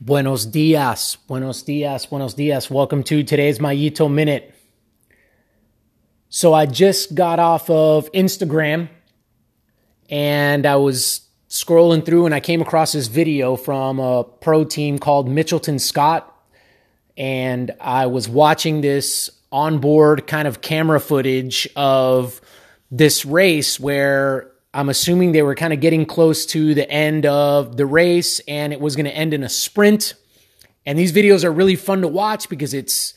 Buenos dias, buenos dias, buenos dias. Welcome to today's Mayito Minute. So I just got off of Instagram and I was scrolling through and I came across this video from a pro team called Mitchelton Scott. And I was watching this onboard kind of camera footage of this race where I'm assuming they were kind of getting close to the end of the race and it was going to end in a sprint. And these videos are really fun to watch because it's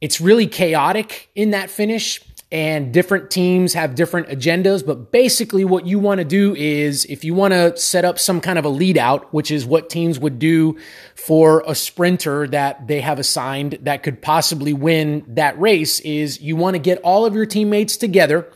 it's really chaotic in that finish and different teams have different agendas, but basically what you want to do is if you want to set up some kind of a lead out, which is what teams would do for a sprinter that they have assigned that could possibly win that race is you want to get all of your teammates together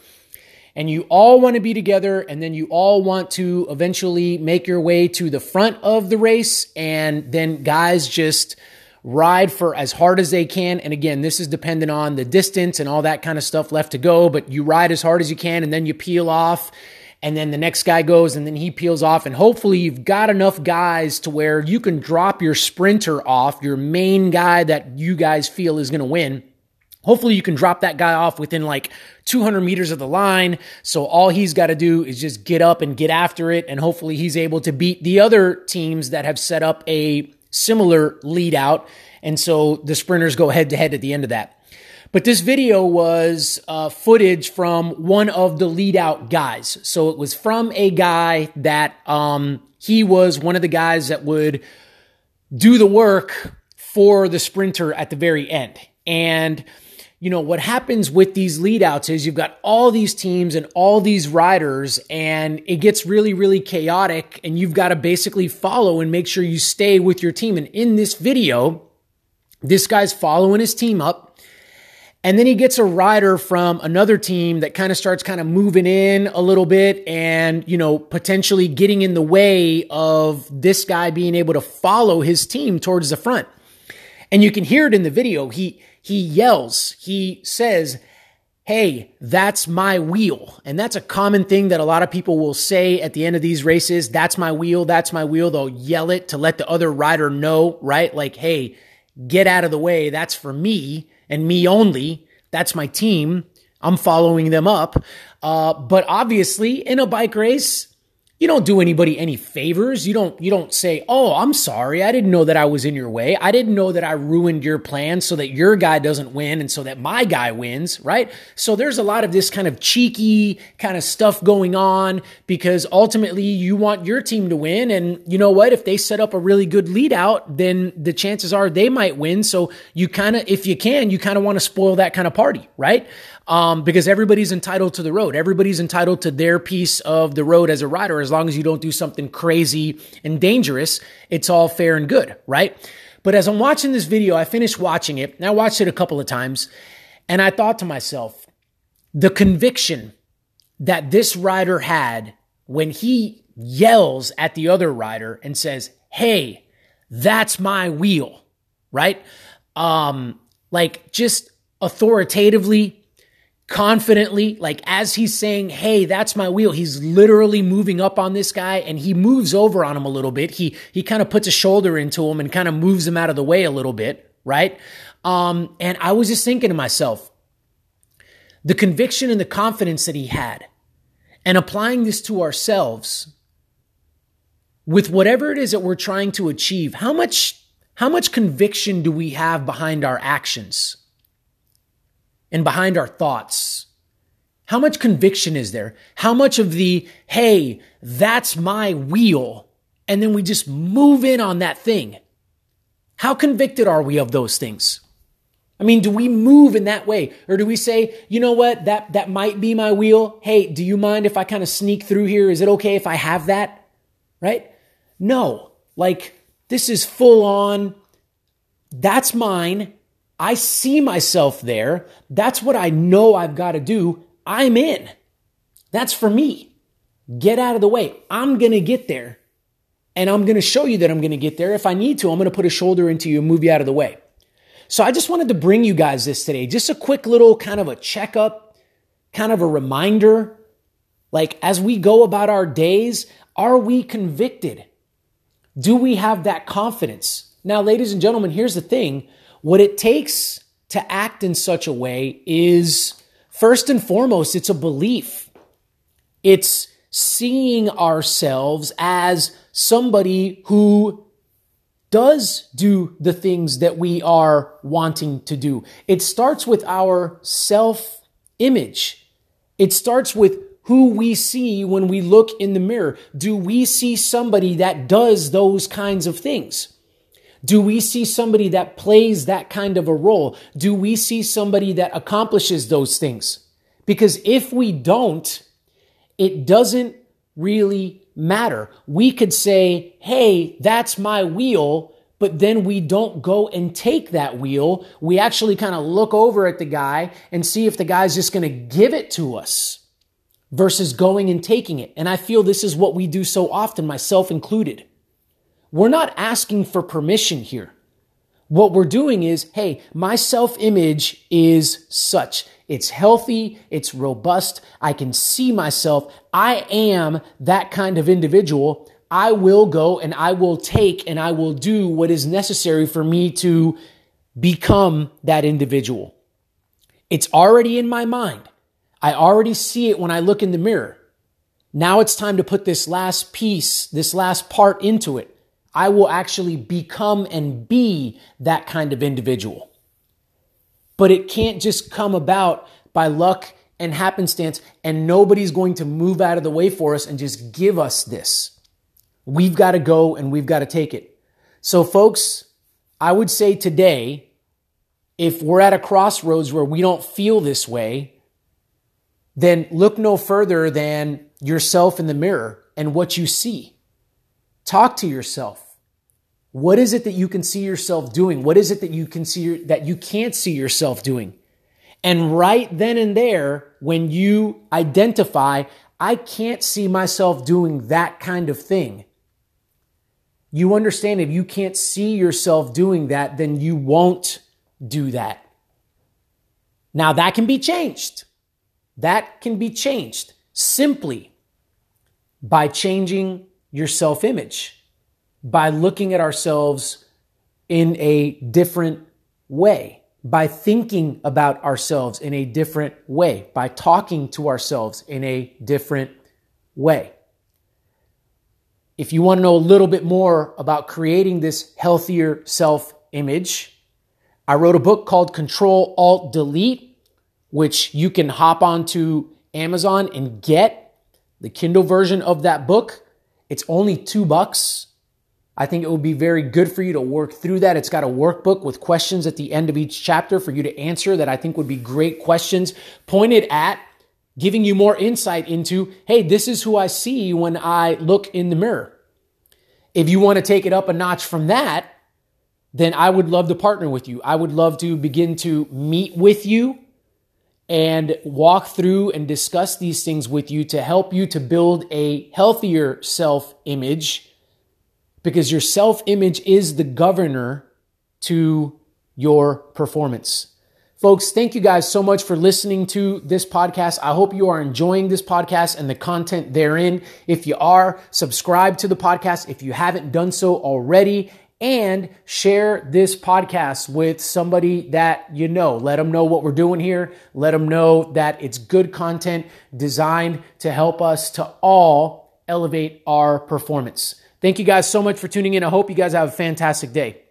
and you all want to be together and then you all want to eventually make your way to the front of the race and then guys just ride for as hard as they can. And again this is dependent on the distance and all that kind of stuff left to go but you ride as hard as you can and then you peel off and then the next guy goes and then he peels off. And hopefully you've got enough guys to where you can drop your sprinter off your main guy that you guys feel is going to win Hopefully, you can drop that guy off within like 200 meters of the line. So all he's got to do is just get up and get after it. And hopefully, he's able to beat the other teams that have set up a similar lead out. And so the sprinters go head to head at the end of that. But this video was uh, footage from one of the lead out guys. So it was from a guy that um, he was one of the guys that would do the work for the sprinter at the very end. And you know, what happens with these leadouts is you've got all these teams and all these riders, and it gets really, really chaotic. And you've got to basically follow and make sure you stay with your team. And in this video, this guy's following his team up. And then he gets a rider from another team that kind of starts kind of moving in a little bit and, you know, potentially getting in the way of this guy being able to follow his team towards the front. And you can hear it in the video. He, he yells, he says, Hey, that's my wheel. And that's a common thing that a lot of people will say at the end of these races. That's my wheel. That's my wheel. They'll yell it to let the other rider know, right? Like, Hey, get out of the way. That's for me and me only. That's my team. I'm following them up. Uh, but obviously in a bike race, you don't do anybody any favors. You don't you don't say, "Oh, I'm sorry. I didn't know that I was in your way. I didn't know that I ruined your plan so that your guy doesn't win and so that my guy wins," right? So there's a lot of this kind of cheeky kind of stuff going on because ultimately you want your team to win and you know what? If they set up a really good lead out, then the chances are they might win. So you kind of if you can, you kind of want to spoil that kind of party, right? um, because everybody's entitled to the road. Everybody's entitled to their piece of the road as a rider. As long as you don't do something crazy and dangerous, it's all fair and good, right? But as I'm watching this video, I finished watching it, and I watched it a couple of times, and I thought to myself, the conviction that this rider had when he yells at the other rider and says, Hey, that's my wheel, right? Um, like just authoritatively confidently, like as he's saying, Hey, that's my wheel. He's literally moving up on this guy and he moves over on him a little bit. He, he kind of puts a shoulder into him and kind of moves him out of the way a little bit. Right. Um, and I was just thinking to myself, the conviction and the confidence that he had and applying this to ourselves with whatever it is that we're trying to achieve, how much, how much conviction do we have behind our actions? And behind our thoughts? How much conviction is there? How much of the, hey, that's my wheel, and then we just move in on that thing? How convicted are we of those things? I mean, do we move in that way? Or do we say, you know what, that, that might be my wheel. Hey, do you mind if I kind of sneak through here? Is it okay if I have that? Right? No. Like, this is full on, that's mine. I see myself there. That's what I know I've got to do. I'm in. That's for me. Get out of the way. I'm going to get there. And I'm going to show you that I'm going to get there. If I need to, I'm going to put a shoulder into you and move you out of the way. So I just wanted to bring you guys this today. Just a quick little kind of a checkup, kind of a reminder. Like as we go about our days, are we convicted? Do we have that confidence? Now, ladies and gentlemen, here's the thing what it takes to act in such a way is first and foremost, it's a belief. It's seeing ourselves as somebody who does do the things that we are wanting to do. It starts with our self image. It starts with who we see when we look in the mirror. Do we see somebody that does those kinds of things? Do we see somebody that plays that kind of a role? Do we see somebody that accomplishes those things? Because if we don't, it doesn't really matter. We could say, Hey, that's my wheel. But then we don't go and take that wheel. We actually kind of look over at the guy and see if the guy's just going to give it to us versus going and taking it. And I feel this is what we do so often, myself included. We're not asking for permission here. What we're doing is, hey, my self image is such. It's healthy. It's robust. I can see myself. I am that kind of individual. I will go and I will take and I will do what is necessary for me to become that individual. It's already in my mind. I already see it when I look in the mirror. Now it's time to put this last piece, this last part into it. I will actually become and be that kind of individual. But it can't just come about by luck and happenstance, and nobody's going to move out of the way for us and just give us this. We've got to go and we've got to take it. So, folks, I would say today, if we're at a crossroads where we don't feel this way, then look no further than yourself in the mirror and what you see. Talk to yourself. What is it that you can see yourself doing? What is it that you can see that you can't see yourself doing? And right then and there, when you identify, I can't see myself doing that kind of thing. You understand if you can't see yourself doing that, then you won't do that. Now that can be changed. That can be changed simply by changing your self image, by looking at ourselves in a different way, by thinking about ourselves in a different way, by talking to ourselves in a different way. If you want to know a little bit more about creating this healthier self image, I wrote a book called Control Alt Delete which you can hop onto Amazon and get the Kindle version of that book. It's only two bucks. I think it would be very good for you to work through that. It's got a workbook with questions at the end of each chapter for you to answer that I think would be great questions pointed at giving you more insight into, hey, this is who I see when I look in the mirror. If you want to take it up a notch from that, then I would love to partner with you. I would love to begin to meet with you and walk through and discuss these things with you to help you to build a healthier self image because your self image is the governor to your performance. Folks, thank you guys so much for listening to this podcast. I hope you are enjoying this podcast and the content therein. If you are, subscribe to the podcast if you haven't done so already and share this podcast with somebody that you know. Let them know what we're doing here. Let them know that it's good content designed to help us to all elevate our performance. Thank you guys so much for tuning in. I hope you guys have a fantastic day.